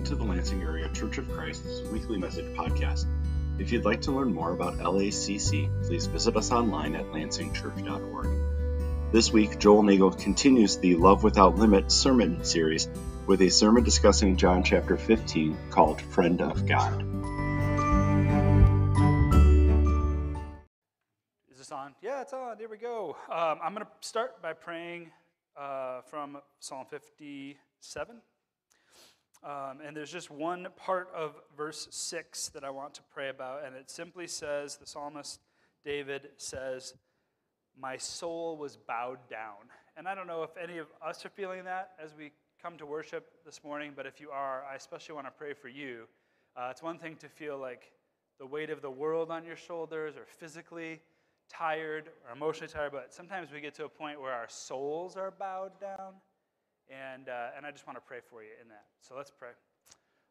welcome to the Lansing Area Church of Christ's weekly message podcast. If you'd like to learn more about LACC, please visit us online at lansingchurch.org. This week, Joel Nagel continues the Love Without Limit sermon series with a sermon discussing John chapter 15 called Friend of God. Is this on? Yeah, it's on. There we go. Um, I'm going to start by praying uh, from Psalm 57. Um, and there's just one part of verse 6 that I want to pray about, and it simply says the psalmist David says, My soul was bowed down. And I don't know if any of us are feeling that as we come to worship this morning, but if you are, I especially want to pray for you. Uh, it's one thing to feel like the weight of the world on your shoulders or physically tired or emotionally tired, but sometimes we get to a point where our souls are bowed down. And, uh, and I just want to pray for you in that. So let's pray.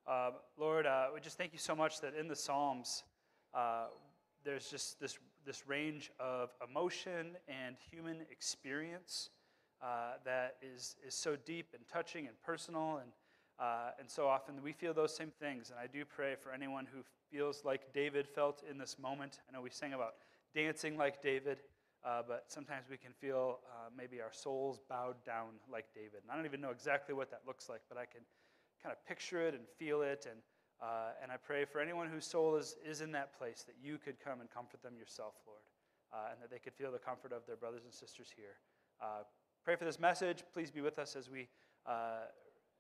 Uh, Lord, uh, we just thank you so much that in the Psalms, uh, there's just this, this range of emotion and human experience uh, that is, is so deep and touching and personal. And, uh, and so often we feel those same things. And I do pray for anyone who feels like David felt in this moment. I know we sang about dancing like David. Uh, but sometimes we can feel uh, maybe our souls bowed down like David. And I don't even know exactly what that looks like, but I can kind of picture it and feel it. And, uh, and I pray for anyone whose soul is, is in that place that you could come and comfort them yourself, Lord, uh, and that they could feel the comfort of their brothers and sisters here. Uh, pray for this message. Please be with us as we, uh,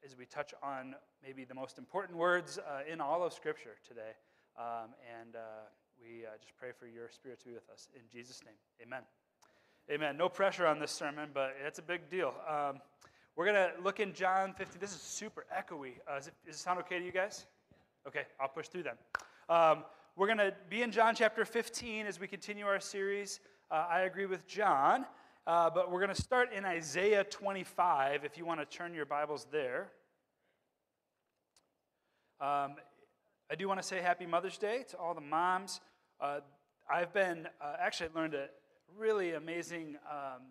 as we touch on maybe the most important words in all of Scripture today. Um, and we uh, just pray for your spirit to be with us. In Jesus' name, amen. Amen. No pressure on this sermon, but it's a big deal. Um, we're going to look in John 15. This is super echoey. Uh, is, it, does it sound okay to you guys? Okay, I'll push through then. Um, we're going to be in John chapter 15 as we continue our series. Uh, I agree with John, uh, but we're going to start in Isaiah 25 if you want to turn your Bibles there. Um, I do want to say Happy Mother's Day to all the moms. Uh, I've been uh, actually learned a really amazing um,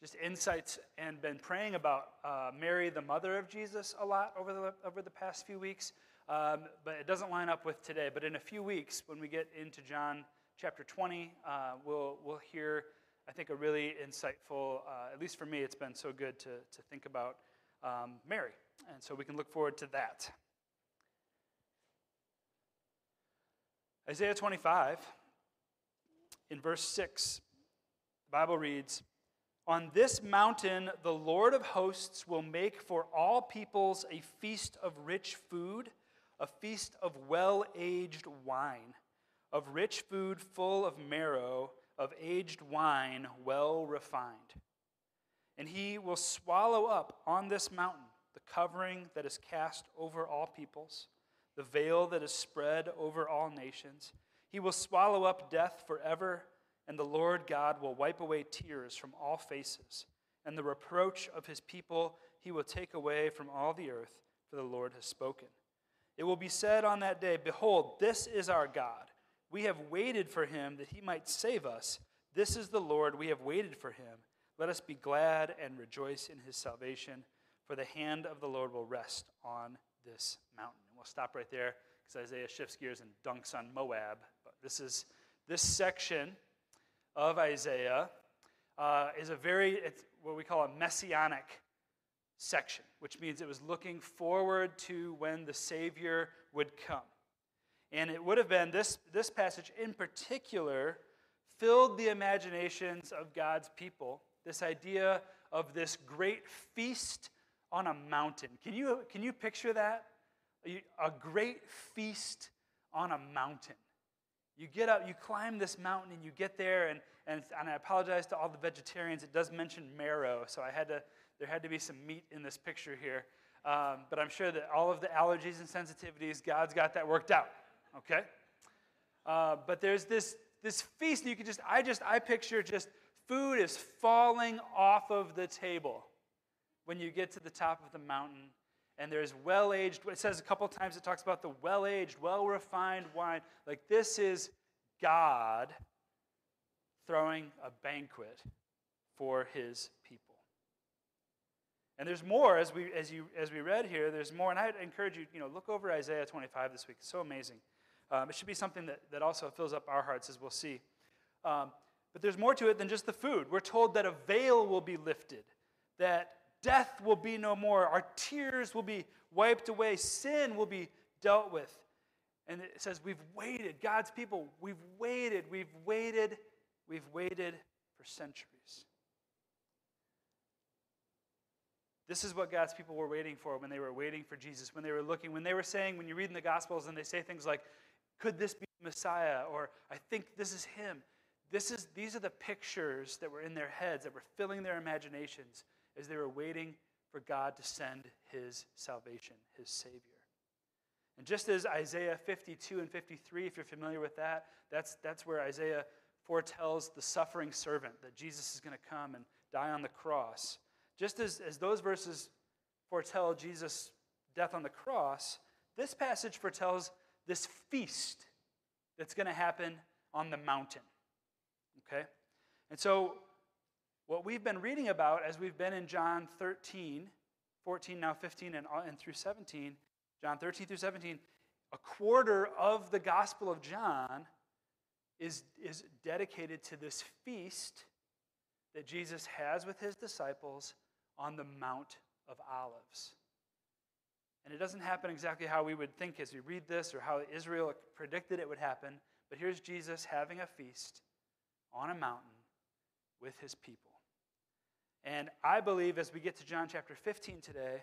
just insights and been praying about uh, Mary, the mother of Jesus, a lot over the, over the past few weeks. Um, but it doesn't line up with today. But in a few weeks, when we get into John chapter 20, uh, we'll, we'll hear, I think, a really insightful, uh, at least for me, it's been so good to, to think about um, Mary. And so we can look forward to that. Isaiah 25, in verse 6, the Bible reads On this mountain the Lord of hosts will make for all peoples a feast of rich food, a feast of well aged wine, of rich food full of marrow, of aged wine well refined. And he will swallow up on this mountain the covering that is cast over all peoples the veil that is spread over all nations. He will swallow up death forever, and the Lord God will wipe away tears from all faces, and the reproach of his people he will take away from all the earth, for the Lord has spoken. It will be said on that day, Behold, this is our God. We have waited for him that he might save us. This is the Lord. We have waited for him. Let us be glad and rejoice in his salvation, for the hand of the Lord will rest on this mountain. We'll stop right there because Isaiah shifts gears and dunks on Moab. But this is this section of Isaiah uh, is a very it's what we call a messianic section, which means it was looking forward to when the Savior would come. And it would have been this, this passage in particular filled the imaginations of God's people. This idea of this great feast on a mountain. Can you, can you picture that? A great feast on a mountain. You get up, you climb this mountain, and you get there, and, and, and I apologize to all the vegetarians. It does mention marrow, so I had to, there had to be some meat in this picture here. Um, but I'm sure that all of the allergies and sensitivities, God's got that worked out. Okay? Uh, but there's this, this feast, and you can just, I just, I picture just food is falling off of the table when you get to the top of the mountain and there's well aged, it says a couple times it talks about the well aged, well refined wine. Like this is God throwing a banquet for his people. And there's more as we, as, you, as we read here, there's more. And I'd encourage you, you know, look over Isaiah 25 this week. It's so amazing. Um, it should be something that, that also fills up our hearts as we'll see. Um, but there's more to it than just the food. We're told that a veil will be lifted, that death will be no more, our tears will be wiped away, sin will be dealt with. And it says, We've waited, God's people, we've waited, we've waited, we've waited for centuries. This is what God's people were waiting for when they were waiting for Jesus, when they were looking, when they were saying, when you read in the Gospels and they say things like, Could this be Messiah? Or I think this is him. This is, these are the pictures that were in their heads, that were filling their imaginations as they were waiting for God to send his salvation, his Savior. And just as Isaiah 52 and 53, if you're familiar with that, that's, that's where Isaiah foretells the suffering servant, that Jesus is going to come and die on the cross. Just as, as those verses foretell Jesus' death on the cross, this passage foretells this feast that's going to happen on the mountain. Okay? And so, what we've been reading about as we've been in John 13, 14, now 15, and, uh, and through 17, John 13 through 17, a quarter of the Gospel of John is, is dedicated to this feast that Jesus has with his disciples on the Mount of Olives. And it doesn't happen exactly how we would think as we read this or how Israel predicted it would happen, but here's Jesus having a feast on a mountain with his people. And I believe as we get to John chapter 15 today,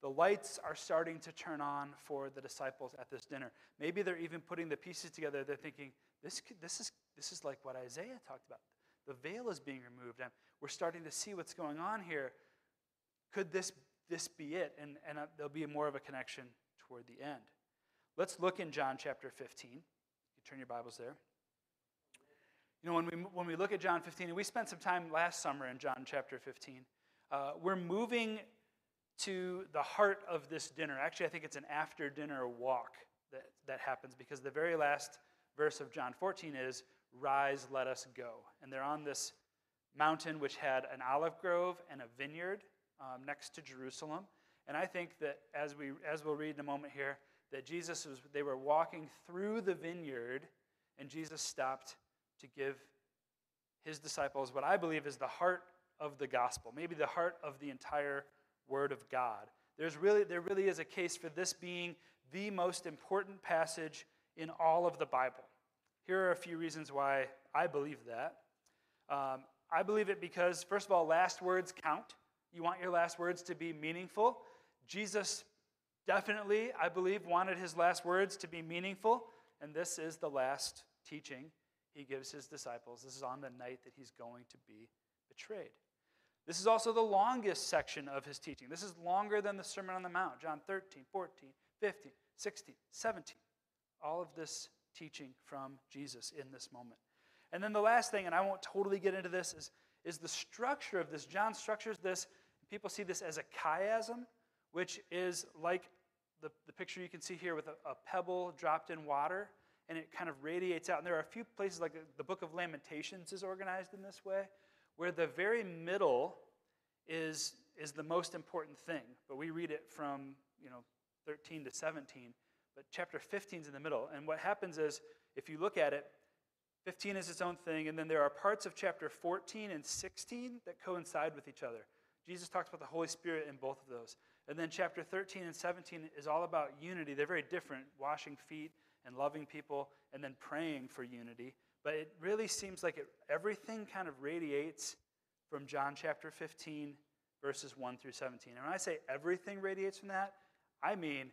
the lights are starting to turn on for the disciples at this dinner. Maybe they're even putting the pieces together. They're thinking, this, this, is, this is like what Isaiah talked about. The veil is being removed. And we're starting to see what's going on here. Could this, this be it? And, and uh, there'll be more of a connection toward the end. Let's look in John chapter 15. You turn your Bibles there. You know, when we, when we look at John 15, and we spent some time last summer in John chapter 15, uh, we're moving to the heart of this dinner. Actually, I think it's an after dinner walk that, that happens because the very last verse of John 14 is, Rise, let us go. And they're on this mountain which had an olive grove and a vineyard um, next to Jerusalem. And I think that as, we, as we'll read in a moment here, that Jesus was, they were walking through the vineyard and Jesus stopped to give his disciples what I believe is the heart of the gospel, maybe the heart of the entire Word of God. There's really, there really is a case for this being the most important passage in all of the Bible. Here are a few reasons why I believe that. Um, I believe it because, first of all, last words count. You want your last words to be meaningful. Jesus definitely, I believe, wanted his last words to be meaningful, and this is the last teaching he gives his disciples. This is on the night that he's going to be betrayed. This is also the longest section of his teaching. This is longer than the Sermon on the Mount, John 13, 14, 15, 16, 17. All of this teaching from Jesus in this moment. And then the last thing, and I won't totally get into this, is, is the structure of this. John structures this, people see this as a chiasm, which is like the, the picture you can see here with a, a pebble dropped in water, and it kind of radiates out. And there are a few places, like the book of Lamentations is organized in this way, where the very middle is, is the most important thing. But we read it from, you know, 13 to 17. But chapter 15 is in the middle. And what happens is, if you look at it, 15 is its own thing, and then there are parts of chapter 14 and 16 that coincide with each other. Jesus talks about the Holy Spirit in both of those. And then chapter 13 and 17 is all about unity. They're very different washing feet and loving people, and then praying for unity. But it really seems like it, everything kind of radiates from John chapter 15, verses 1 through 17. And when I say everything radiates from that, I mean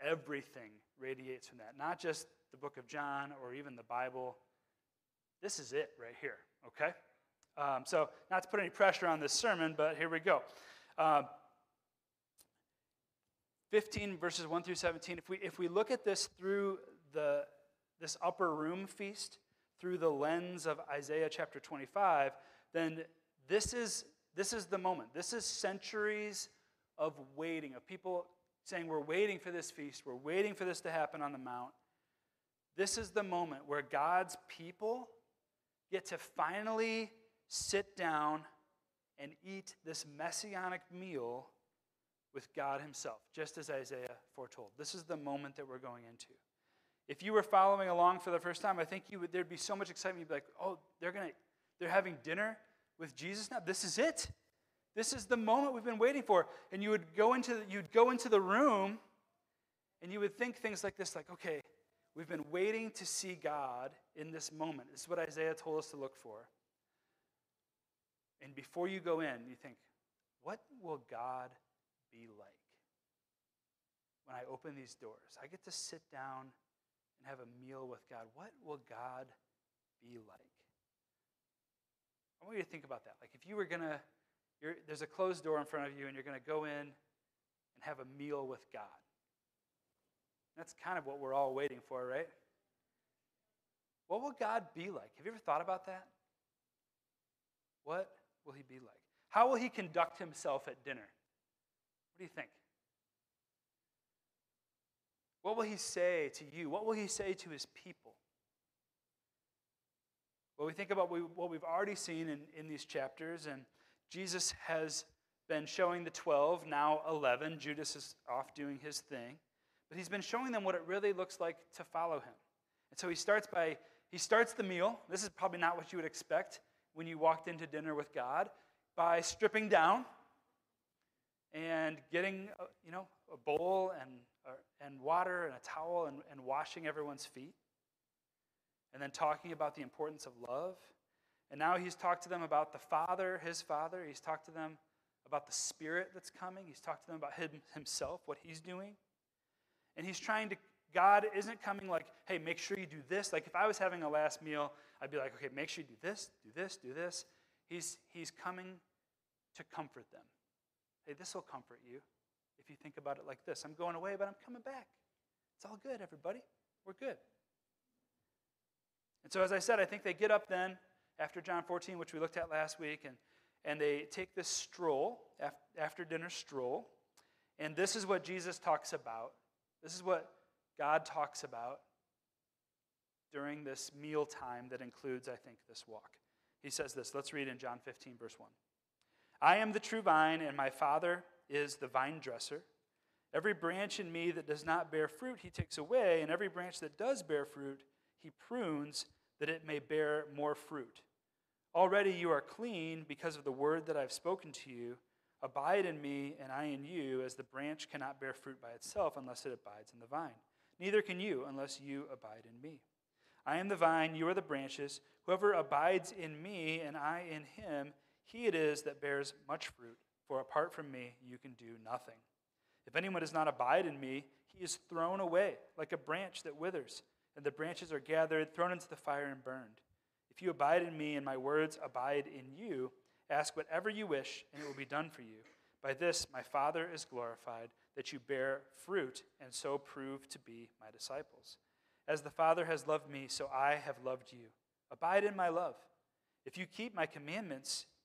everything radiates from that, not just the book of John or even the Bible. This is it right here, okay? Um, so, not to put any pressure on this sermon, but here we go. Uh, 15 verses 1 through 17. If we, if we look at this through the, this upper room feast, through the lens of Isaiah chapter 25, then this is, this is the moment. This is centuries of waiting, of people saying, We're waiting for this feast, we're waiting for this to happen on the Mount. This is the moment where God's people get to finally sit down and eat this messianic meal with God Himself, just as Isaiah foretold. This is the moment that we're going into. If you were following along for the first time, I think you would, there'd be so much excitement. You'd be like, oh, they're, gonna, they're having dinner with Jesus now? This is it. This is the moment we've been waiting for. And you would go into, you'd go into the room and you would think things like this like, okay, we've been waiting to see God in this moment. This is what Isaiah told us to look for. And before you go in, you think, what will God be like when I open these doors? I get to sit down and have a meal with God. What will God be like? I want you to think about that. Like if you were going to, there's a closed door in front of you and you're going to go in and have a meal with God. That's kind of what we're all waiting for, right? What will God be like? Have you ever thought about that? What will he be like? How will he conduct himself at dinner? What do you think? What will he say to you? What will he say to his people? Well, we think about what we've already seen in, in these chapters, and Jesus has been showing the 12, now 11. Judas is off doing his thing. But he's been showing them what it really looks like to follow him. And so he starts by, he starts the meal. This is probably not what you would expect when you walked into dinner with God, by stripping down and getting, uh, you know, a bowl and, and water and a towel and, and washing everyone's feet. And then talking about the importance of love. And now he's talked to them about the Father, his Father. He's talked to them about the Spirit that's coming. He's talked to them about him, himself, what he's doing. And he's trying to, God isn't coming like, hey, make sure you do this. Like if I was having a last meal, I'd be like, okay, make sure you do this, do this, do this. He's, he's coming to comfort them. Hey, this will comfort you if you think about it like this I'm going away, but I'm coming back. It's all good, everybody. We're good. And so, as I said, I think they get up then after John 14, which we looked at last week, and, and they take this stroll, after dinner stroll. And this is what Jesus talks about this is what God talks about during this meal time that includes, I think, this walk. He says this. Let's read in John 15, verse 1. I am the true vine, and my Father is the vine dresser. Every branch in me that does not bear fruit, he takes away, and every branch that does bear fruit, he prunes that it may bear more fruit. Already you are clean because of the word that I've spoken to you. Abide in me, and I in you, as the branch cannot bear fruit by itself unless it abides in the vine. Neither can you unless you abide in me. I am the vine, you are the branches. Whoever abides in me, and I in him, he it is that bears much fruit, for apart from me you can do nothing. If anyone does not abide in me, he is thrown away like a branch that withers, and the branches are gathered, thrown into the fire, and burned. If you abide in me, and my words abide in you, Ask whatever you wish, and it will be done for you. By this my Father is glorified, that you bear fruit, and so prove to be my disciples. As the Father has loved me, so I have loved you. Abide in my love. If you keep my commandments,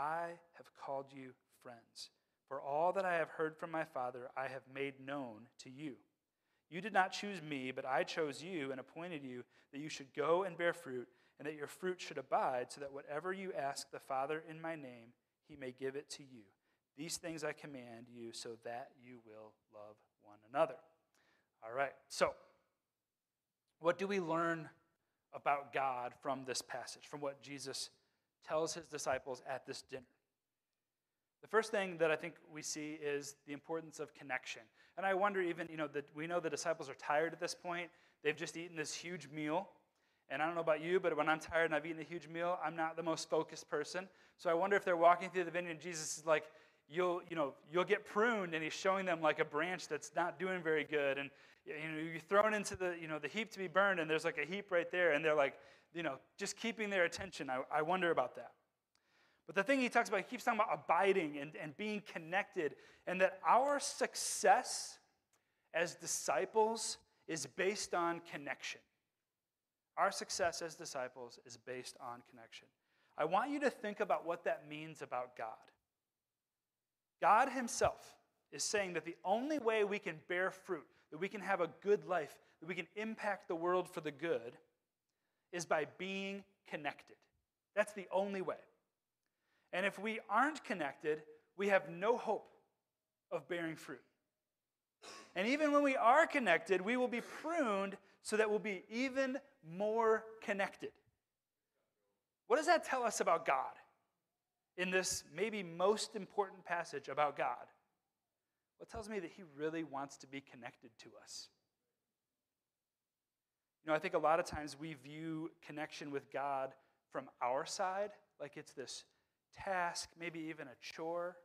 I have called you friends. For all that I have heard from my Father, I have made known to you. You did not choose me, but I chose you and appointed you that you should go and bear fruit and that your fruit should abide, so that whatever you ask the Father in my name, he may give it to you. These things I command you, so that you will love one another. All right, so what do we learn about God from this passage, from what Jesus tells his disciples at this dinner? The first thing that I think we see is the importance of connection. And I wonder, even, you know, that we know the disciples are tired at this point. They've just eaten this huge meal. And I don't know about you, but when I'm tired and I've eaten a huge meal, I'm not the most focused person. So I wonder if they're walking through the vineyard and Jesus is like, you'll, you know, you'll get pruned, and he's showing them like a branch that's not doing very good. And you know, you're thrown into the, you know, the heap to be burned, and there's like a heap right there, and they're like, you know, just keeping their attention. I, I wonder about that. But the thing he talks about, he keeps talking about abiding and, and being connected, and that our success as disciples is based on connection. Our success as disciples is based on connection. I want you to think about what that means about God. God Himself is saying that the only way we can bear fruit, that we can have a good life, that we can impact the world for the good, is by being connected. That's the only way. And if we aren't connected, we have no hope of bearing fruit. And even when we are connected, we will be pruned so that we'll be even more connected. What does that tell us about God in this maybe most important passage about God? Well, tells me that He really wants to be connected to us. You know, I think a lot of times we view connection with God from our side, like it's this task, maybe even a chore.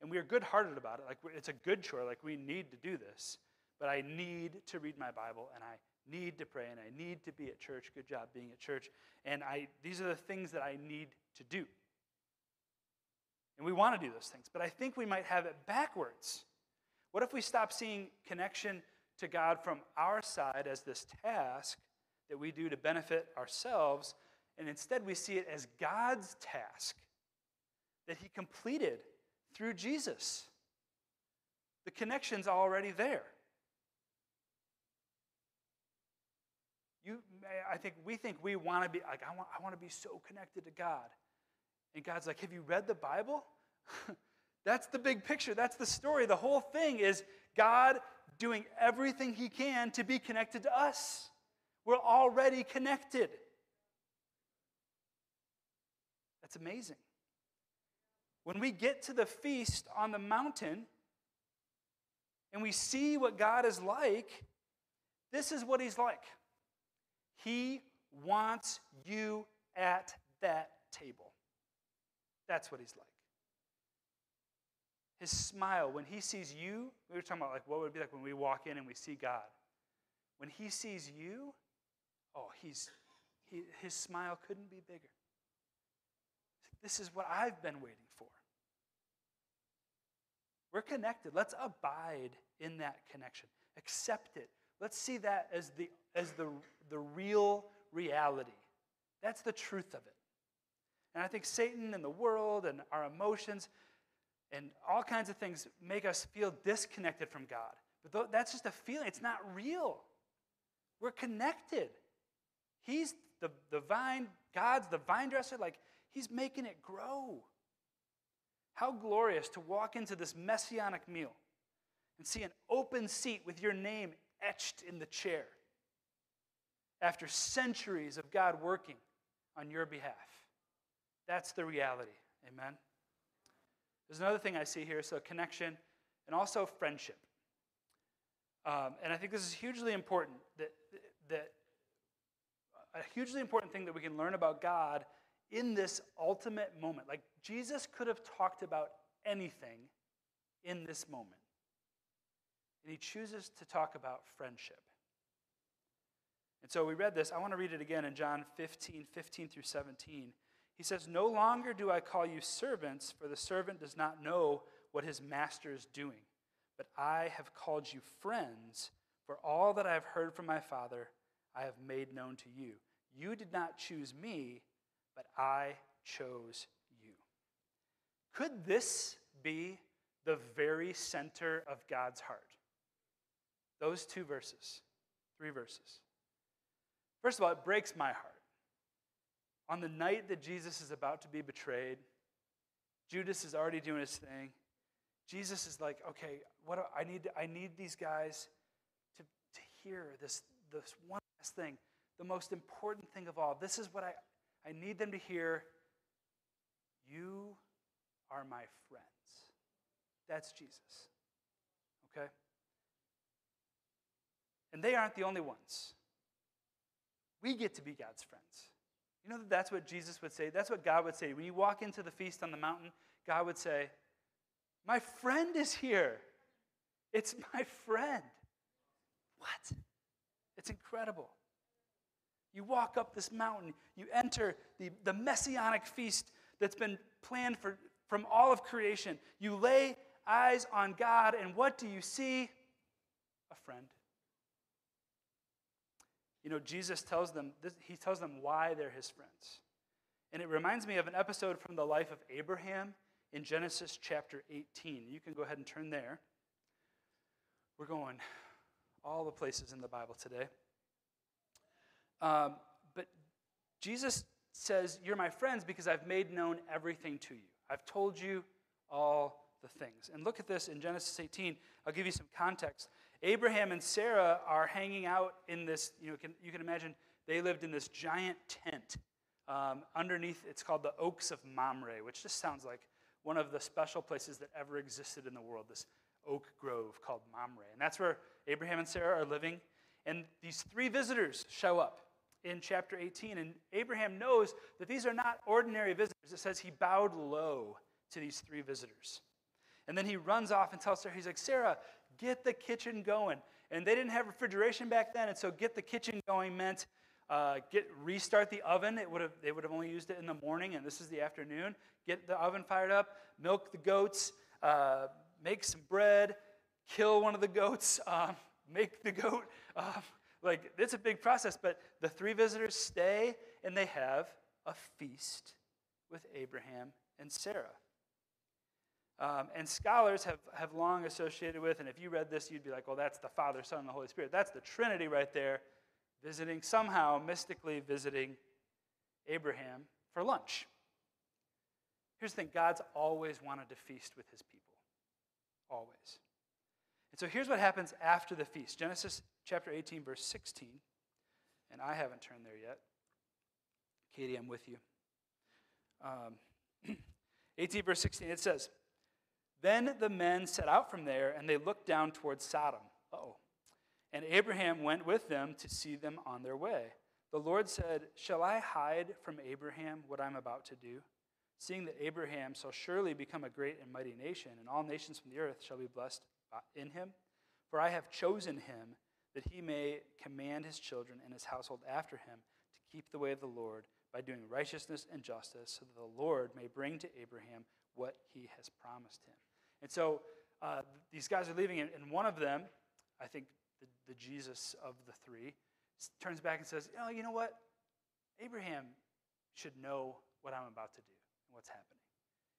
And we are good hearted about it. Like it's a good chore, like we need to do this. But I need to read my Bible and I need to pray and I need to be at church. Good job being at church. And I, these are the things that I need to do. And we want to do those things. But I think we might have it backwards. What if we stop seeing connection to God from our side as this task that we do to benefit ourselves, and instead we see it as God's task that He completed through Jesus? The connection's already there. You, I think we think we want to be like, I want, I want to be so connected to God. And God's like, Have you read the Bible? That's the big picture. That's the story. The whole thing is God doing everything He can to be connected to us. We're already connected. That's amazing. When we get to the feast on the mountain and we see what God is like, this is what He's like. He wants you at that table. That's what he's like. His smile, when he sees you, we were talking about like what would it be like when we walk in and we see God. When he sees you, oh, he's he, his smile couldn't be bigger. This is what I've been waiting for. We're connected. Let's abide in that connection. Accept it. Let's see that as the as the the real reality. That's the truth of it. And I think Satan and the world and our emotions and all kinds of things make us feel disconnected from God. But that's just a feeling, it's not real. We're connected. He's the, the vine, God's the vine dresser, like He's making it grow. How glorious to walk into this messianic meal and see an open seat with your name etched in the chair after centuries of God working on your behalf. That's the reality. Amen. There's another thing I see here so connection and also friendship. Um, and I think this is hugely important that, that a hugely important thing that we can learn about God in this ultimate moment. Like Jesus could have talked about anything in this moment. And he chooses to talk about friendship. And so we read this. I want to read it again in John 15, 15 through 17. He says, No longer do I call you servants, for the servant does not know what his master is doing. But I have called you friends, for all that I have heard from my Father I have made known to you. You did not choose me, but I chose you. Could this be the very center of God's heart? Those two verses, three verses. First of all, it breaks my heart. On the night that Jesus is about to be betrayed, Judas is already doing his thing. Jesus is like, okay, what do, I need I need these guys to, to hear this, this one last thing, the most important thing of all. This is what I, I need them to hear. You are my friends. That's Jesus. Okay? And they aren't the only ones. We get to be God's friends. You know that that's what Jesus would say? That's what God would say. When you walk into the feast on the mountain, God would say, My friend is here. It's my friend. What? It's incredible. You walk up this mountain, you enter the, the messianic feast, that's been planned for, from all of creation. You lay eyes on God, and what do you see? A friend. You know, Jesus tells them, this, he tells them why they're his friends. And it reminds me of an episode from the life of Abraham in Genesis chapter 18. You can go ahead and turn there. We're going all the places in the Bible today. Um, but Jesus says, You're my friends because I've made known everything to you. I've told you all the things. And look at this in Genesis 18. I'll give you some context. Abraham and Sarah are hanging out in this, you know, can, you can imagine they lived in this giant tent. Um, underneath, it's called the Oaks of Mamre, which just sounds like one of the special places that ever existed in the world, this oak grove called Mamre. And that's where Abraham and Sarah are living. And these three visitors show up in chapter 18. And Abraham knows that these are not ordinary visitors. It says he bowed low to these three visitors. And then he runs off and tells Sarah, he's like, Sarah, get the kitchen going. And they didn't have refrigeration back then, and so get the kitchen going meant uh, get restart the oven. It would have they would have only used it in the morning, and this is the afternoon. Get the oven fired up, milk the goats, uh, make some bread, kill one of the goats, uh, make the goat. Uh, like it's a big process, but the three visitors stay and they have a feast with Abraham and Sarah. Um, and scholars have, have long associated with, and if you read this, you'd be like, well, that's the Father, Son, and the Holy Spirit. That's the Trinity right there, visiting, somehow mystically visiting Abraham for lunch. Here's the thing God's always wanted to feast with his people. Always. And so here's what happens after the feast Genesis chapter 18, verse 16. And I haven't turned there yet. Katie, I'm with you. Um, 18, verse 16, it says, then the men set out from there, and they looked down towards Sodom. oh. And Abraham went with them to see them on their way. The Lord said, Shall I hide from Abraham what I'm about to do? Seeing that Abraham shall surely become a great and mighty nation, and all nations from the earth shall be blessed in him. For I have chosen him that he may command his children and his household after him to keep the way of the Lord by doing righteousness and justice, so that the Lord may bring to Abraham what he has promised him. And so uh, these guys are leaving, and one of them, I think the, the Jesus of the three, turns back and says, Oh, you know what? Abraham should know what I'm about to do and what's happening.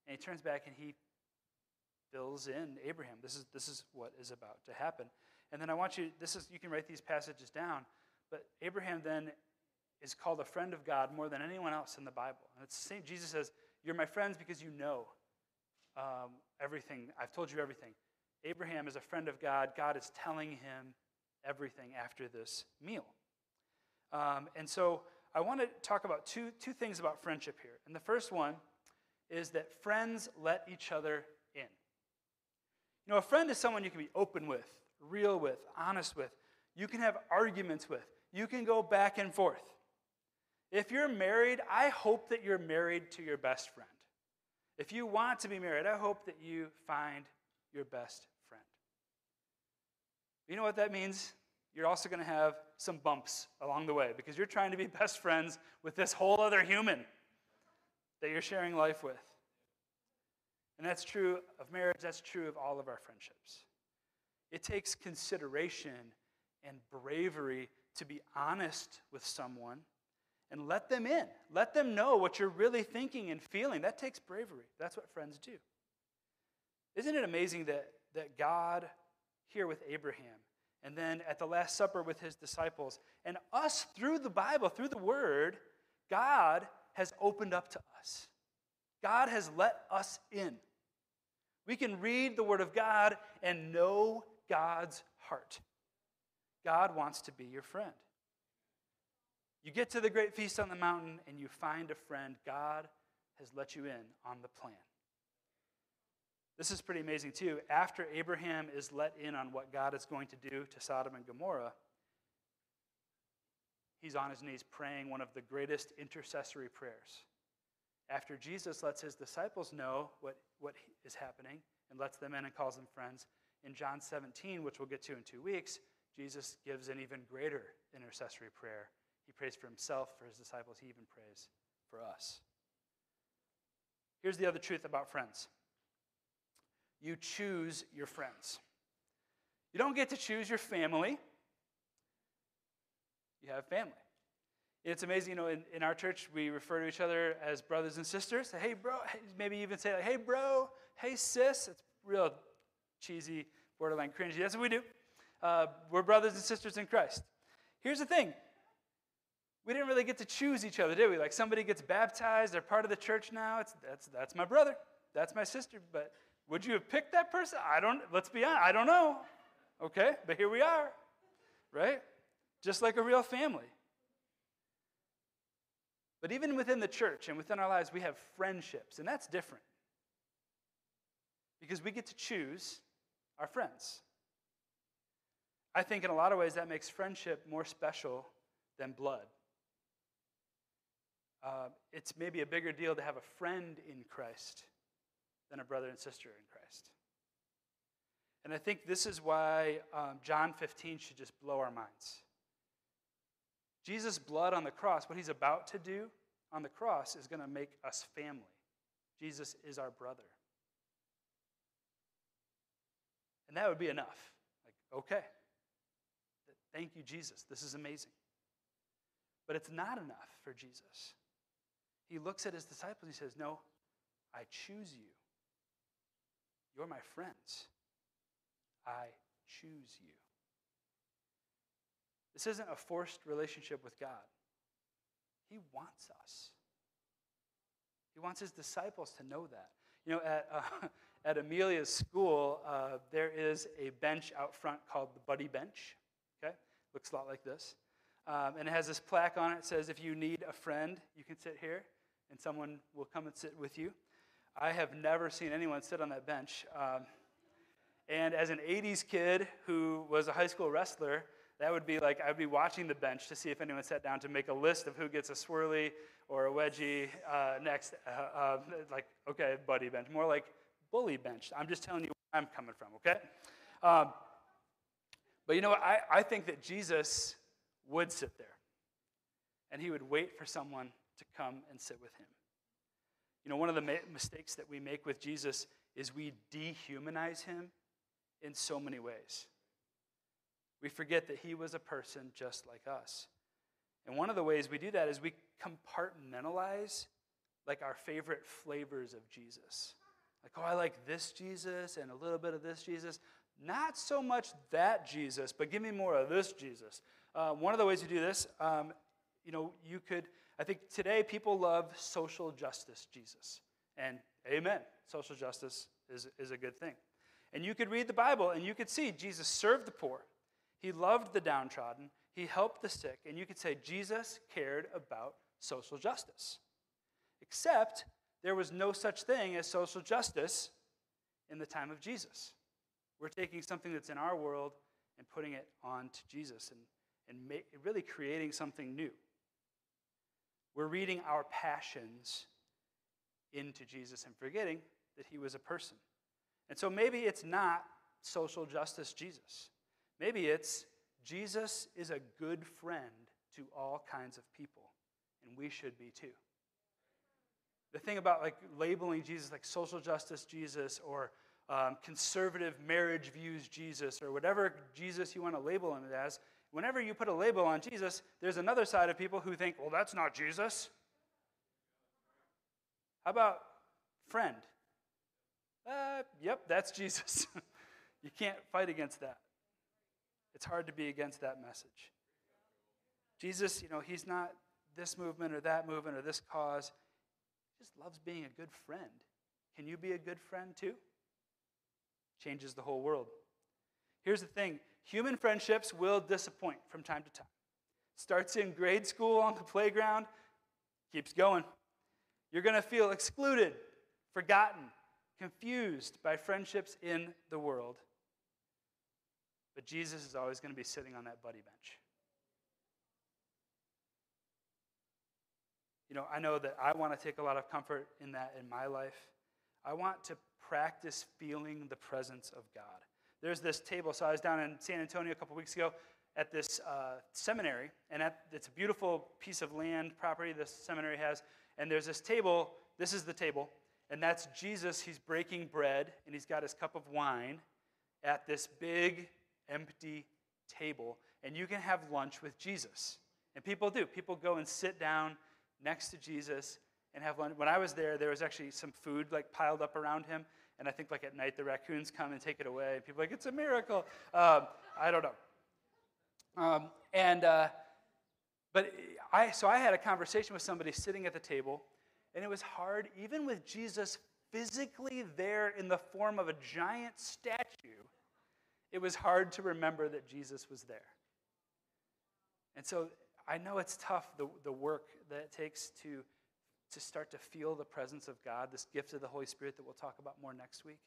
And he turns back and he fills in Abraham. This is, this is what is about to happen. And then I want you, this is, you can write these passages down, but Abraham then is called a friend of God more than anyone else in the Bible. And it's the same, Jesus says, You're my friends because you know um, everything. I've told you everything. Abraham is a friend of God. God is telling him everything after this meal. Um, and so I want to talk about two, two things about friendship here. And the first one is that friends let each other in. You know, a friend is someone you can be open with, real with, honest with. You can have arguments with. You can go back and forth. If you're married, I hope that you're married to your best friend. If you want to be married, I hope that you find your best friend. You know what that means? You're also going to have some bumps along the way because you're trying to be best friends with this whole other human that you're sharing life with. And that's true of marriage, that's true of all of our friendships. It takes consideration and bravery to be honest with someone and let them in. Let them know what you're really thinking and feeling. That takes bravery. That's what friends do. Isn't it amazing that, that God, here with Abraham, and then at the Last Supper with his disciples, and us through the Bible, through the Word, God has opened up to us. God has let us in. We can read the Word of God and know God's heart. God wants to be your friend. You get to the great feast on the mountain and you find a friend. God has let you in on the plan. This is pretty amazing, too. After Abraham is let in on what God is going to do to Sodom and Gomorrah, he's on his knees praying one of the greatest intercessory prayers. After Jesus lets his disciples know what, what is happening and lets them in and calls them friends, in John 17, which we'll get to in two weeks, Jesus gives an even greater intercessory prayer he prays for himself, for his disciples. He even prays for us. Here's the other truth about friends you choose your friends. You don't get to choose your family, you have family. It's amazing, you know, in, in our church, we refer to each other as brothers and sisters. Say, hey, bro. Maybe even say, like, hey, bro. Hey, sis. It's real cheesy, borderline cringy. That's what we do. Uh, we're brothers and sisters in Christ. Here's the thing we didn't really get to choose each other, did we? Like somebody gets baptized, they're part of the church now. It's, that's, that's my brother, that's my sister. But would you have picked that person? I don't, let's be honest, I don't know. Okay, but here we are, right? Just like a real family. But even within the church and within our lives, we have friendships, and that's different. Because we get to choose our friends. I think in a lot of ways that makes friendship more special than blood. Uh, it's maybe a bigger deal to have a friend in Christ than a brother and sister in Christ. And I think this is why um, John 15 should just blow our minds. Jesus' blood on the cross, what he's about to do on the cross, is going to make us family. Jesus is our brother. And that would be enough. Like, okay. Thank you, Jesus. This is amazing. But it's not enough for Jesus. He looks at his disciples and he says, No, I choose you. You're my friends. I choose you. This isn't a forced relationship with God. He wants us. He wants his disciples to know that. You know, at, uh, at Amelia's school, uh, there is a bench out front called the Buddy Bench. Okay? Looks a lot like this. Um, and it has this plaque on it. that says, if you need a friend, you can sit here, and someone will come and sit with you. I have never seen anyone sit on that bench. Um, and as an 80s kid who was a high school wrestler, that would be like I'd be watching the bench to see if anyone sat down to make a list of who gets a swirly or a wedgie uh, next. Uh, uh, like, okay, buddy bench. More like bully bench. I'm just telling you where I'm coming from, okay? Um, but you know what? I, I think that Jesus would sit there and he would wait for someone to come and sit with him. You know, one of the ma- mistakes that we make with Jesus is we dehumanize him in so many ways. We forget that he was a person just like us. And one of the ways we do that is we compartmentalize like our favorite flavors of Jesus. Like, oh, I like this Jesus and a little bit of this Jesus. Not so much that Jesus, but give me more of this Jesus. Uh, one of the ways you do this, um, you know, you could, I think today people love social justice Jesus. And amen, social justice is, is a good thing. And you could read the Bible and you could see Jesus served the poor, he loved the downtrodden, he helped the sick, and you could say Jesus cared about social justice. Except there was no such thing as social justice in the time of Jesus. We're taking something that's in our world and putting it on to Jesus and, and make, really creating something new. We're reading our passions into Jesus and forgetting that he was a person. And so maybe it's not social justice Jesus. Maybe it's Jesus is a good friend to all kinds of people, and we should be too. The thing about like labeling Jesus like social justice Jesus or um, conservative marriage views Jesus or whatever Jesus you want to label him as, whenever you put a label on Jesus, there's another side of people who think, well, that's not Jesus. How about friend? Uh, yep, that's Jesus. you can't fight against that. It's hard to be against that message. Jesus, you know, he's not this movement or that movement or this cause. He just loves being a good friend. Can you be a good friend too? Changes the whole world. Here's the thing human friendships will disappoint from time to time. Starts in grade school on the playground, keeps going. You're going to feel excluded, forgotten, confused by friendships in the world. But Jesus is always going to be sitting on that buddy bench. You know, I know that I want to take a lot of comfort in that in my life. I want to practice feeling the presence of God. There's this table. So I was down in San Antonio a couple weeks ago at this uh, seminary, and at, it's a beautiful piece of land property this seminary has. And there's this table. This is the table, And that's Jesus. He's breaking bread and he's got his cup of wine at this big, empty table. And you can have lunch with Jesus. And people do. People go and sit down next to Jesus and have lunch. When I was there, there was actually some food like piled up around him. And I think like at night the raccoons come and take it away. People like, it's a miracle. Um, I don't know. Um, and uh, but I so I had a conversation with somebody sitting at the table, and it was hard, even with Jesus physically there in the form of a giant statue. It was hard to remember that Jesus was there. And so I know it's tough, the, the work that it takes to to start to feel the presence of God, this gift of the Holy Spirit that we'll talk about more next week.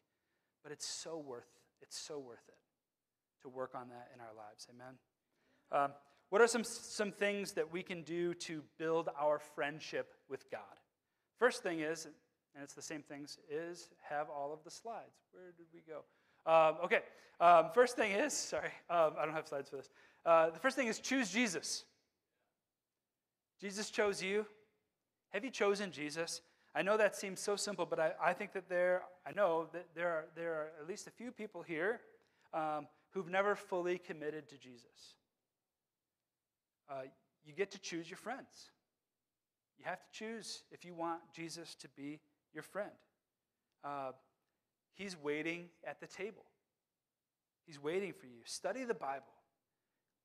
But it's so worth it's so worth it to work on that in our lives. Amen. Um, what are some some things that we can do to build our friendship with God? First thing is, and it's the same things, is have all of the slides. Where did we go? Um, okay. Um, first thing is, sorry, um, I don't have slides for this. Uh, the first thing is choose Jesus. Jesus chose you. Have you chosen Jesus? I know that seems so simple, but I, I think that there, I know that there are, there are at least a few people here um, who've never fully committed to Jesus. Uh, you get to choose your friends. You have to choose if you want Jesus to be your friend. Uh, he's waiting at the table, He's waiting for you. Study the Bible.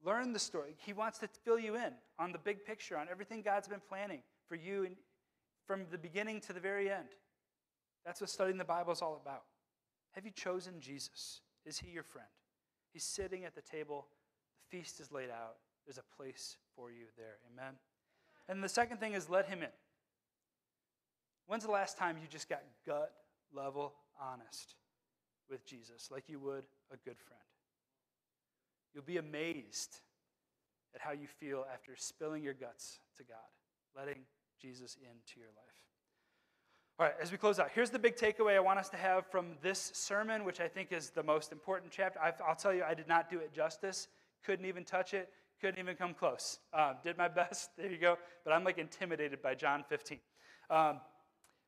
Learn the story. He wants to fill you in on the big picture, on everything God's been planning for you and from the beginning to the very end. That's what studying the Bible is all about. Have you chosen Jesus? Is he your friend? He's sitting at the table, the feast is laid out. There's a place for you there. Amen. And the second thing is let him in. When's the last time you just got gut level honest with Jesus like you would a good friend? You'll be amazed at how you feel after spilling your guts to God, letting Jesus into your life. All right, as we close out, here's the big takeaway I want us to have from this sermon, which I think is the most important chapter. i will tell you, I did not do it justice, couldn't even touch it, couldn't even come close. Um, did my best, there you go, but I'm like intimidated by John 15. Um,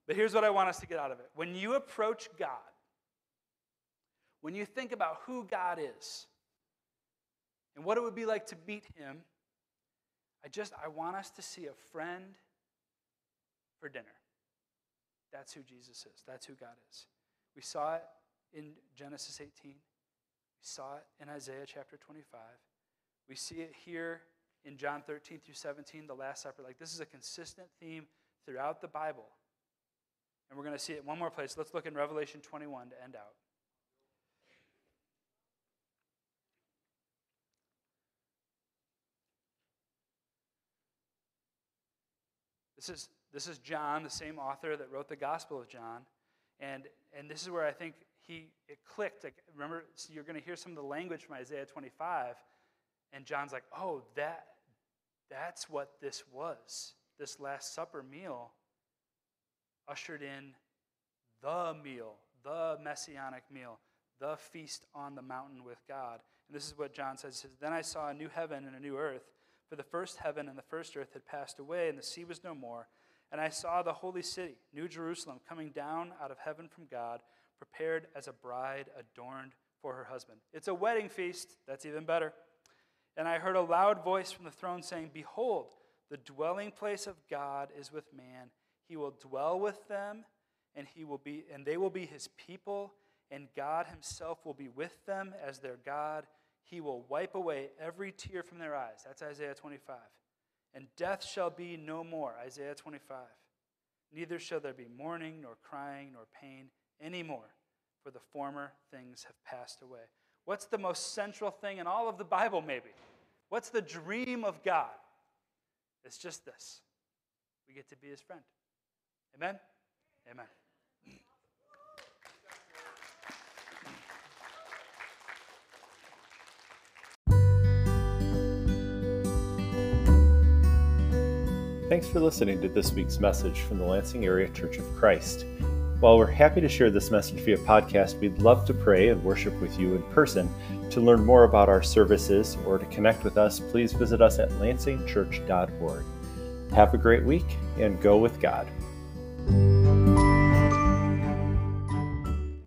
but here's what I want us to get out of it. When you approach God, when you think about who God is and what it would be like to meet Him, I just I want us to see a friend for dinner. That's who Jesus is. That's who God is. We saw it in Genesis 18. We saw it in Isaiah chapter 25. We see it here in John 13 through 17, the Last Supper. Like, this is a consistent theme throughout the Bible. And we're going to see it one more place. Let's look in Revelation 21 to end out. This is this is John, the same author that wrote the Gospel of John. And, and this is where I think he it clicked. Like, remember, so you're going to hear some of the language from Isaiah 25. And John's like, oh, that, that's what this was. This Last Supper meal ushered in the meal, the messianic meal, the feast on the mountain with God. And this is what John says. Says, Then I saw a new heaven and a new earth, for the first heaven and the first earth had passed away, and the sea was no more. And I saw the holy city, New Jerusalem, coming down out of heaven from God, prepared as a bride adorned for her husband. It's a wedding feast. That's even better. And I heard a loud voice from the throne saying, Behold, the dwelling place of God is with man. He will dwell with them, and he will be and they will be his people, and God himself will be with them as their God. He will wipe away every tear from their eyes. That's Isaiah 25 and death shall be no more. Isaiah 25. Neither shall there be mourning, nor crying, nor pain anymore, for the former things have passed away. What's the most central thing in all of the Bible, maybe? What's the dream of God? It's just this we get to be his friend. Amen? Amen. Thanks for listening to this week's message from the Lansing Area Church of Christ. While we're happy to share this message via podcast, we'd love to pray and worship with you in person. To learn more about our services or to connect with us, please visit us at lansingchurch.org. Have a great week and go with God.